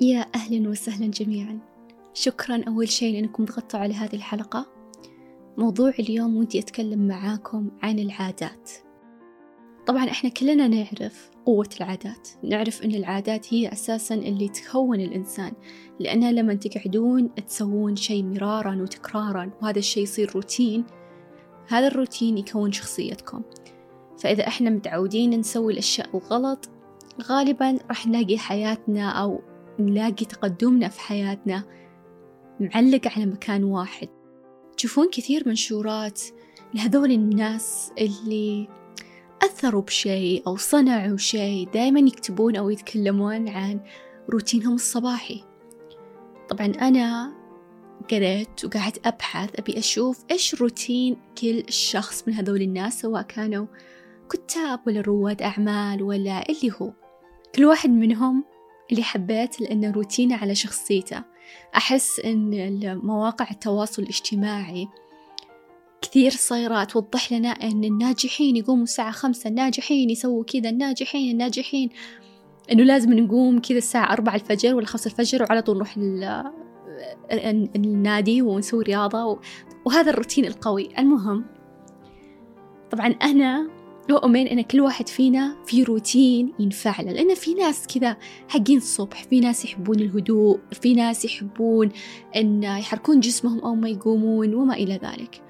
يا أهلا وسهلا جميعا. شكرا أول شيء لأنكم ضغطتوا على هذه الحلقة. موضوع اليوم ودي أتكلم معاكم عن العادات. طبعا إحنا كلنا نعرف قوة العادات. نعرف أن العادات هي أساسا اللي تكون الإنسان لأنها لما تقعدون تسوون شيء مرارا وتكرارا وهذا الشيء يصير روتين هذا الروتين يكون شخصيتكم. فإذا إحنا متعودين نسوي الأشياء الغلط غالبا راح نلاقي حياتنا أو نلاقي تقدمنا في حياتنا معلق على مكان واحد. تشوفون كثير منشورات لهذول الناس اللي أثروا بشيء أو صنعوا شيء دائما يكتبون أو يتكلمون عن روتينهم الصباحي. طبعا أنا قريت وقعدت أبحث أبي أشوف إيش روتين كل شخص من هذول الناس سواء كانوا كتاب ولا رواد أعمال ولا اللي هو. كل واحد منهم اللي حبيت لأنه روتينه على شخصيته. أحس أن مواقع التواصل الاجتماعي كثير صايرة توضح لنا أن الناجحين يقوموا الساعة خمسة الناجحين يسووا كذا الناجحين الناجحين. أنه لازم نقوم كذا الساعة أربعة الفجر ولا خمسة الفجر وعلى طول نروح النادي ونسوي رياضة وهذا الروتين القوي. المهم طبعا أنا أؤمن أن كل واحد فينا في روتين ينفع له لأن في ناس كذا حقين الصبح في ناس يحبون الهدوء في ناس يحبون أن يحركون جسمهم أو ما يقومون وما إلى ذلك.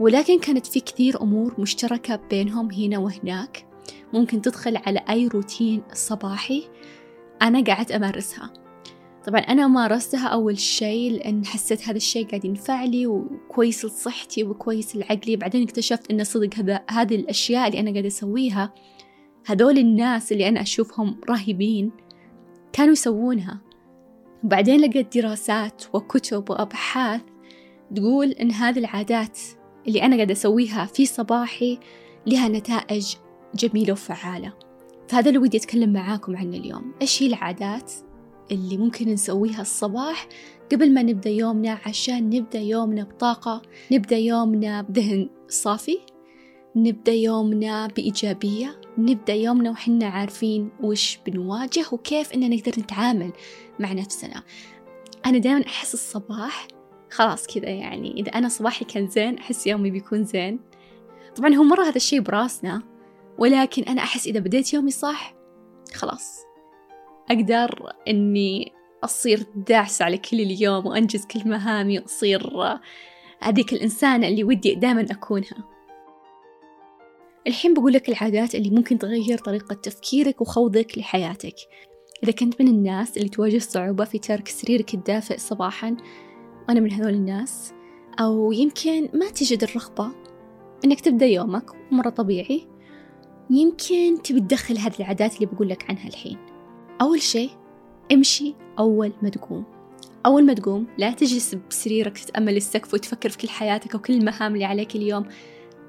ولكن كانت في كثير أمور مشتركة بينهم هنا وهناك. ممكن تدخل على أي روتين صباحي أنا قاعدة أمارسها. طبعا أنا مارستها أول شيء لأن حسيت هذا الشيء قاعد ينفع لي وكويس لصحتي وكويس لعقلي. بعدين اكتشفت أن صدق هذا هذه الأشياء اللي أنا قاعدة أسويها هذول الناس اللي أنا أشوفهم رهيبين كانوا يسوونها. وبعدين لقيت دراسات وكتب وأبحاث تقول أن هذه العادات اللي أنا قاعدة أسويها في صباحي لها نتائج جميلة وفعالة. فهذا اللي ودي أتكلم معاكم عنه اليوم. إيش هي العادات اللي ممكن نسويها الصباح قبل ما نبدأ يومنا عشان نبدأ يومنا بطاقة نبدأ يومنا بذهن صافي نبدأ يومنا بإيجابية نبدأ يومنا وحنا عارفين وش بنواجه وكيف إننا نقدر نتعامل مع نفسنا. أنا دائما أحس الصباح خلاص كذا يعني إذا أنا صباحي كان زين أحس يومي بيكون زين. طبعا هو مرة هذا الشي براسنا ولكن أنا أحس إذا بديت يومي صح خلاص. أقدر إني أصير داعسة على كل اليوم وأنجز كل مهامي وأصير هذيك الإنسانة اللي ودي دائما أكونها. الحين بقول لك العادات اللي ممكن تغير طريقة تفكيرك وخوضك لحياتك. إذا كنت من الناس اللي تواجه صعوبة في ترك سريرك الدافئ صباحا وأنا من هذول الناس. أو يمكن ما تجد الرغبة إنك تبدأ يومك مرة طبيعي. يمكن تبي تدخل هذه العادات اللي بقول لك عنها الحين. أول شيء امشي أول ما تقوم. أول ما تقوم لا تجلس بسريرك تتأمل السقف وتفكر في كل حياتك وكل المهام اللي عليك اليوم.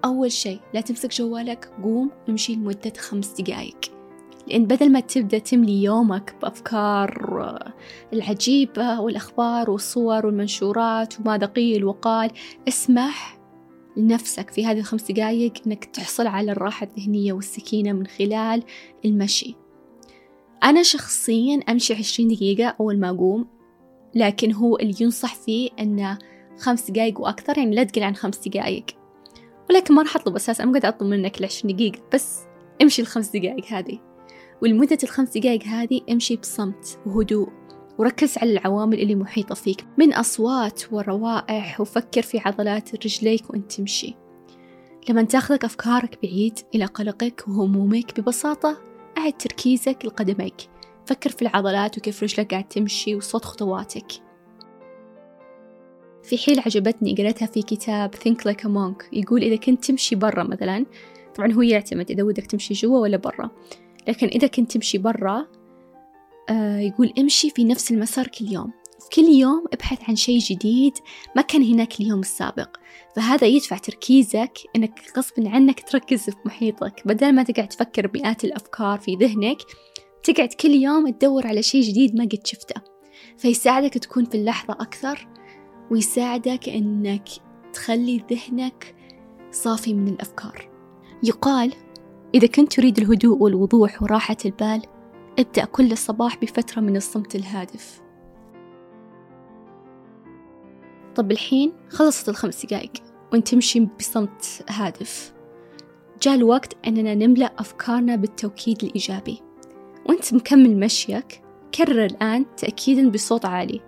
أول شيء لا تمسك جوالك قوم امشي لمدة خمس دقايق. لأن بدل ما تبدأ تملي يومك بأفكار العجيبة والأخبار والصور والمنشورات وماذا قيل وقال اسمح لنفسك في هذه الخمس دقايق أنك تحصل على الراحة الذهنية والسكينة من خلال المشي. أنا شخصيا أمشي عشرين دقيقة أول ما أقوم لكن هو اللي ينصح فيه أنه خمس دقايق وأكثر يعني لا تقل عن خمس دقايق. ولكن ما راح أطلب أساس أنا قاعد أطلب منك العشرين دقيقة بس امشي الخمس دقايق هذه. ولمدة الخمس دقايق هذه امشي بصمت وهدوء وركز على العوامل اللي محيطة فيك من أصوات وروائح وفكر في عضلات رجليك وإنت تمشي. لما تاخذك أفكارك بعيد إلى قلقك وهمومك ببساطة أعد تركيزك لقدميك فكر في العضلات وكيف رجلك قاعد تمشي وصوت خطواتك. في حيل عجبتني قريتها في كتاب Think Like a Monk. يقول إذا كنت تمشي برا مثلا طبعا هو يعتمد إذا ودك تمشي جوا ولا برا. لكن إذا كنت تمشي برا آه يقول امشي في نفس المسار كل يوم. في كل يوم ابحث عن شيء جديد. ما كان هناك اليوم السابق. فهذا يدفع تركيزك إنك غصب عنك تركز في محيطك. بدل ما تقعد تفكر بمئات الأفكار في ذهنك تقعد كل يوم تدور على شيء جديد ما قد شفته. فيساعدك تكون في اللحظة أكثر ويساعدك أنك تخلي ذهنك صافي من الأفكار. يقال إذا كنت تريد الهدوء والوضوح وراحة البال ابدأ كل صباح بفترة من الصمت الهادف. طب الحين خلصت الخمس دقايق وانت تمشي بصمت هادف. جاء الوقت أننا نملأ أفكارنا بالتوكيد الإيجابي. وانت مكمل مشيك كرر الآن تأكيدا بصوت عالي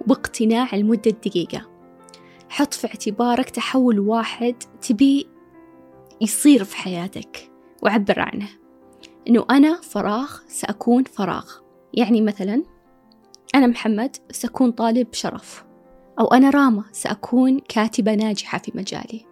وباقتناع لمدة دقيقة. حط في اعتبارك تحول واحد تبي يصير في حياتك وعبر عنه إنه أنا فراغ سأكون فراغ. يعني مثلا أنا محمد سأكون طالب شرف. أو أنا راما سأكون كاتبة ناجحة في مجالي.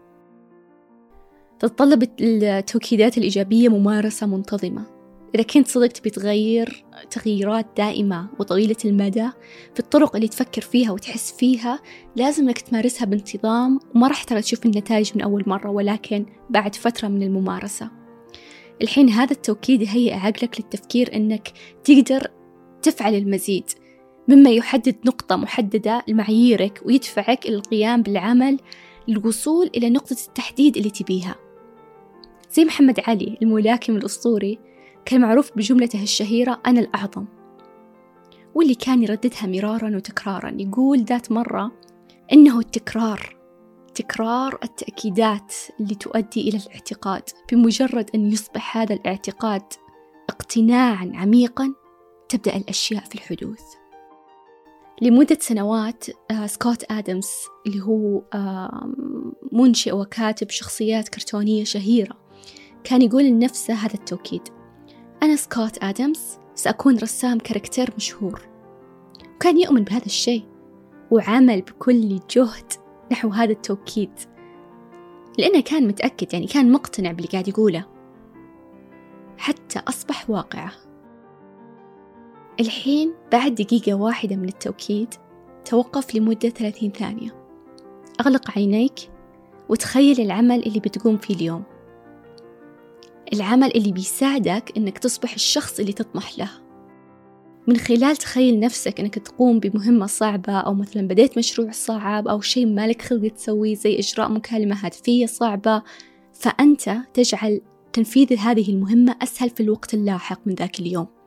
تتطلب التوكيدات الإيجابية ممارسة منتظمة. إذا كنت صدق تبي تغير تغييرات دائمة وطويلة المدى في الطرق اللي تفكر فيها وتحس فيها لازم إنك تمارسها بانتظام وما راح ترى تشوف النتائج من أول مرة ولكن بعد فترة من الممارسة. الحين هذا التوكيد يهيئ عقلك للتفكير إنك تقدر تفعل المزيد. مما يحدد نقطة محددة لمعاييرك ويدفعك إلى القيام بالعمل للوصول إلى نقطة التحديد اللي تبيها. زي محمد علي الملاكم الأسطوري كان معروف بجملته الشهيرة أنا الأعظم. واللي كان يرددها مرارا وتكرارا يقول ذات مرة إنه التكرار تكرار التأكيدات اللي تؤدي إلى الاعتقاد بمجرد أن يصبح هذا الاعتقاد اقتناعا عميقا تبدأ الأشياء في الحدوث. لمدة سنوات آه، سكوت آدمز اللي هو منشئ وكاتب شخصيات كرتونية شهيرة. كان يقول لنفسه هذا التوكيد أنا سكوت آدمز سأكون رسام كاركتير مشهور. وكان يؤمن بهذا الشيء وعمل بكل جهد نحو هذا التوكيد. لأنه كان متأكد يعني كان مقتنع باللي قاعد يقوله. حتى أصبح واقعة. الحين بعد دقيقة واحدة من التوكيد توقف لمدة ثلاثين ثانية. أغلق عينيك وتخيل العمل اللي بتقوم فيه اليوم. العمل اللي بيساعدك إنك تصبح الشخص اللي تطمح له. من خلال تخيل نفسك إنك تقوم بمهمة صعبة أو مثلا بديت مشروع صعب أو شيء مالك خلق تسويه زي إجراء مكالمة هاتفية صعبة فأنت تجعل تنفيذ هذه المهمة أسهل في الوقت اللاحق من ذاك اليوم.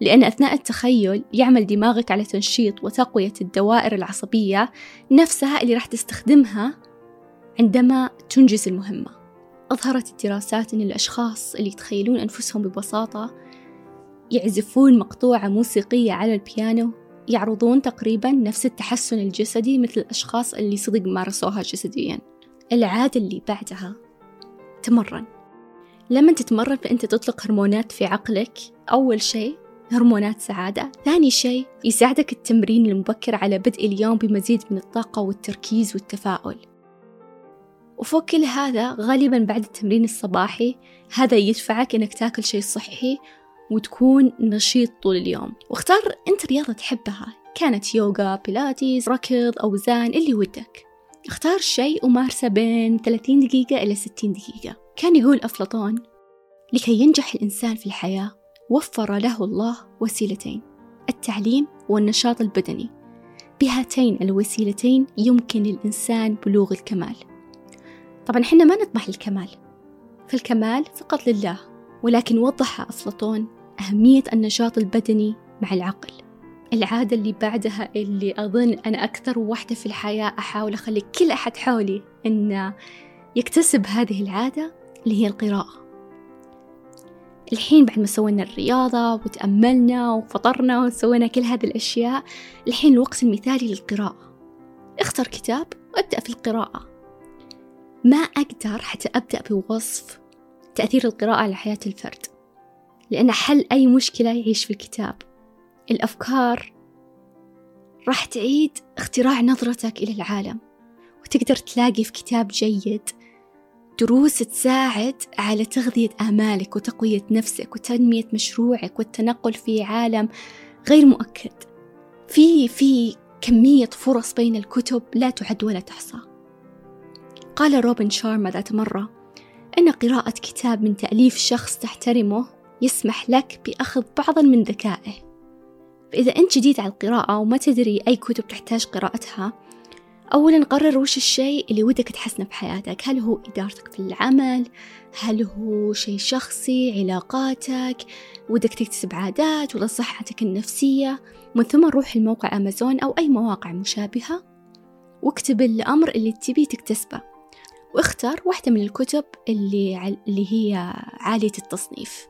لأن أثناء التخيل يعمل دماغك على تنشيط وتقوية الدوائر العصبية نفسها اللي راح تستخدمها عندما تنجز المهمة. أظهرت الدراسات أن الأشخاص اللي يتخيلون أنفسهم ببساطة يعزفون مقطوعة موسيقية على البيانو يعرضون تقريبا نفس التحسن الجسدي مثل الأشخاص اللي صدق مارسوها جسديا. العادة اللي بعدها تمرن. لما تتمرن فأنت تطلق هرمونات في عقلك أول شيء هرمونات سعادة. ثاني شيء يساعدك التمرين المبكر على بدء اليوم بمزيد من الطاقة والتركيز والتفاؤل. وفوق كل هذا غالبا بعد التمرين الصباحي هذا يدفعك إنك تاكل شيء صحي وتكون نشيط طول اليوم. واختار أنت رياضة تحبها كانت يوغا بيلاتيز ركض أوزان اللي ودك. اختار شيء ومارسه بين 30 دقيقة إلى 60 دقيقة. كان يقول أفلاطون لكي ينجح الإنسان في الحياة وفر له الله وسيلتين التعليم والنشاط البدني. بهاتين الوسيلتين يمكن للإنسان بلوغ الكمال. طبعا حنا ما نطمح للكمال فالكمال فقط لله ولكن وضح أفلاطون أهمية النشاط البدني مع العقل. العادة اللي بعدها اللي أظن أنا أكثر واحدة في الحياة أحاول أخلي كل أحد حولي إنه يكتسب هذه العادة اللي هي القراءة. الحين بعد ما سوينا الرياضة وتأملنا وفطرنا وسوينا كل هذه الأشياء الحين الوقت المثالي للقراءة. اختر كتاب وابدأ في القراءة. ما أقدر حتى أبدأ بوصف تأثير القراءة على حياة الفرد لأن حل أي مشكلة يعيش في الكتاب. الأفكار راح تعيد اختراع نظرتك إلى العالم وتقدر تلاقي في كتاب جيد. دروس تساعد على تغذية آمالك وتقوية نفسك وتنمية مشروعك والتنقل في عالم غير مؤكد. في في كمية فرص بين الكتب لا تعد ولا تحصى. قال روبن شارما ذات مرة أن قراءة كتاب من تأليف شخص تحترمه يسمح لك بأخذ بعضا من ذكائه. فإذا أنت جديد على القراءة وما تدري أي كتب تحتاج قراءتها أولا قرر وش الشيء اللي ودك تحسنه في حياتك؟ هل هو إدارتك في العمل؟ هل هو شيء شخصي؟ علاقاتك؟ ودك تكتسب عادات ولا صحتك النفسية؟ من ثم روح الموقع أمازون أو أي مواقع مشابهة. واكتب الأمر اللي تبي تكتسبه. واختر واحدة من الكتب اللي, اللي هي عالية التصنيف.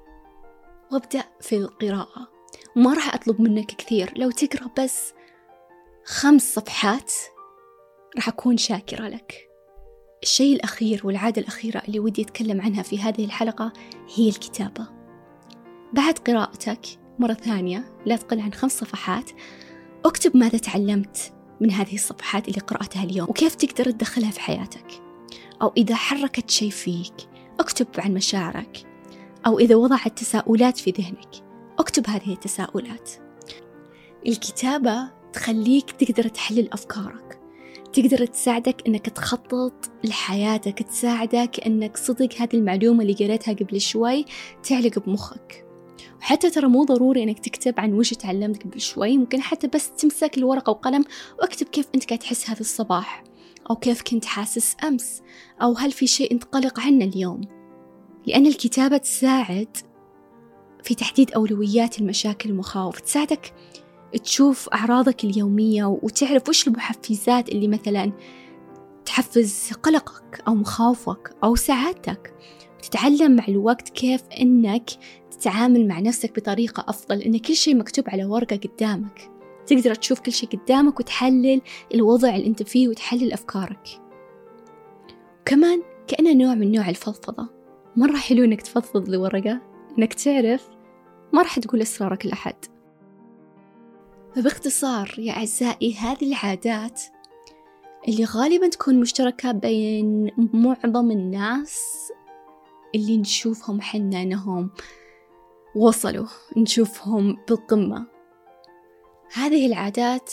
وابدأ في القراءة. وما راح أطلب منك كثير. لو تقرأ بس خمس صفحات راح أكون شاكرة لك. الشيء الأخير والعادة الأخيرة اللي ودي أتكلم عنها في هذه الحلقة هي الكتابة. بعد قراءتك مرة ثانية لا تقل عن خمس صفحات اكتب ماذا تعلمت من هذه الصفحات اللي قرأتها اليوم وكيف تقدر تدخلها في حياتك. أو إذا حركت شيء فيك اكتب عن مشاعرك. أو إذا وضعت تساؤلات في ذهنك اكتب هذه التساؤلات. الكتابة تخليك تقدر تحلل أفكارك. تقدر تساعدك أنك تخطط لحياتك تساعدك أنك صدق هذه المعلومة اللي قريتها قبل شوي تعلق بمخك. وحتى ترى مو ضروري إنك تكتب عن وش تعلمت قبل شوي ممكن حتى بس تمسك الورقة وقلم واكتب كيف أنت قاعد تحس هذا الصباح أو كيف كنت حاسس أمس أو هل في شيء انت قلق عنه اليوم. لأن الكتابة تساعد في تحديد أولويات المشاكل والمخاوف تساعدك تشوف أعراضك اليومية وتعرف وش المحفزات اللي مثلا تحفز قلقك أو مخاوفك أو سعادتك. تتعلم مع الوقت كيف أنك تتعامل مع نفسك بطريقة أفضل أن كل شيء مكتوب على ورقة قدامك. تقدر تشوف كل شيء قدامك وتحلل الوضع اللي أنت فيه وتحلل أفكارك. كمان كأنه نوع من نوع الفضفضة. مرة حلو إنك تفضفض لورقة إنك تعرف ما راح تقول أسرارك لأحد. فباختصار يا أعزائي هذه العادات اللي غالبا تكون مشتركة بين معظم الناس اللي نشوفهم حنا أنهم وصلوا نشوفهم بالقمة. هذه العادات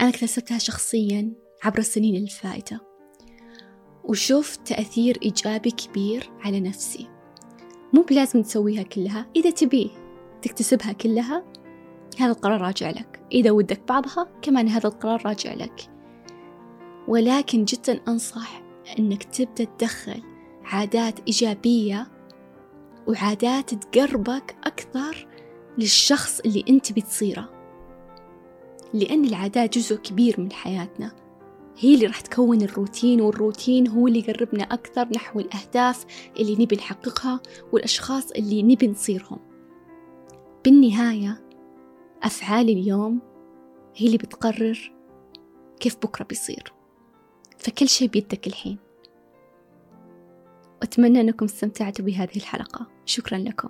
أنا اكتسبتها شخصيا عبر السنين الفائتة وشوفت تأثير إيجابي كبير على نفسي. مو بلازم تسويها كلها إذا تبي تكتسبها كلها هذا القرار راجع لك. إذا ودك بعضها كمان هذا القرار راجع لك. ولكن جدا أنصح أنك تبدأ تدخل عادات إيجابية وعادات تقربك أكثر للشخص اللي أنت بتصيره. لأن العادات جزء كبير من حياتنا. هي اللي راح تكون الروتين والروتين هو اللي يقربنا أكثر نحو الأهداف اللي نبي نحققها والأشخاص اللي نبي نصيرهم. بالنهاية أفعال اليوم هي اللي بتقرر كيف بكرة بيصير. فكل شيء بيدك الحين. أتمنى أنكم استمتعتوا بهذه الحلقة. شكرا لكم.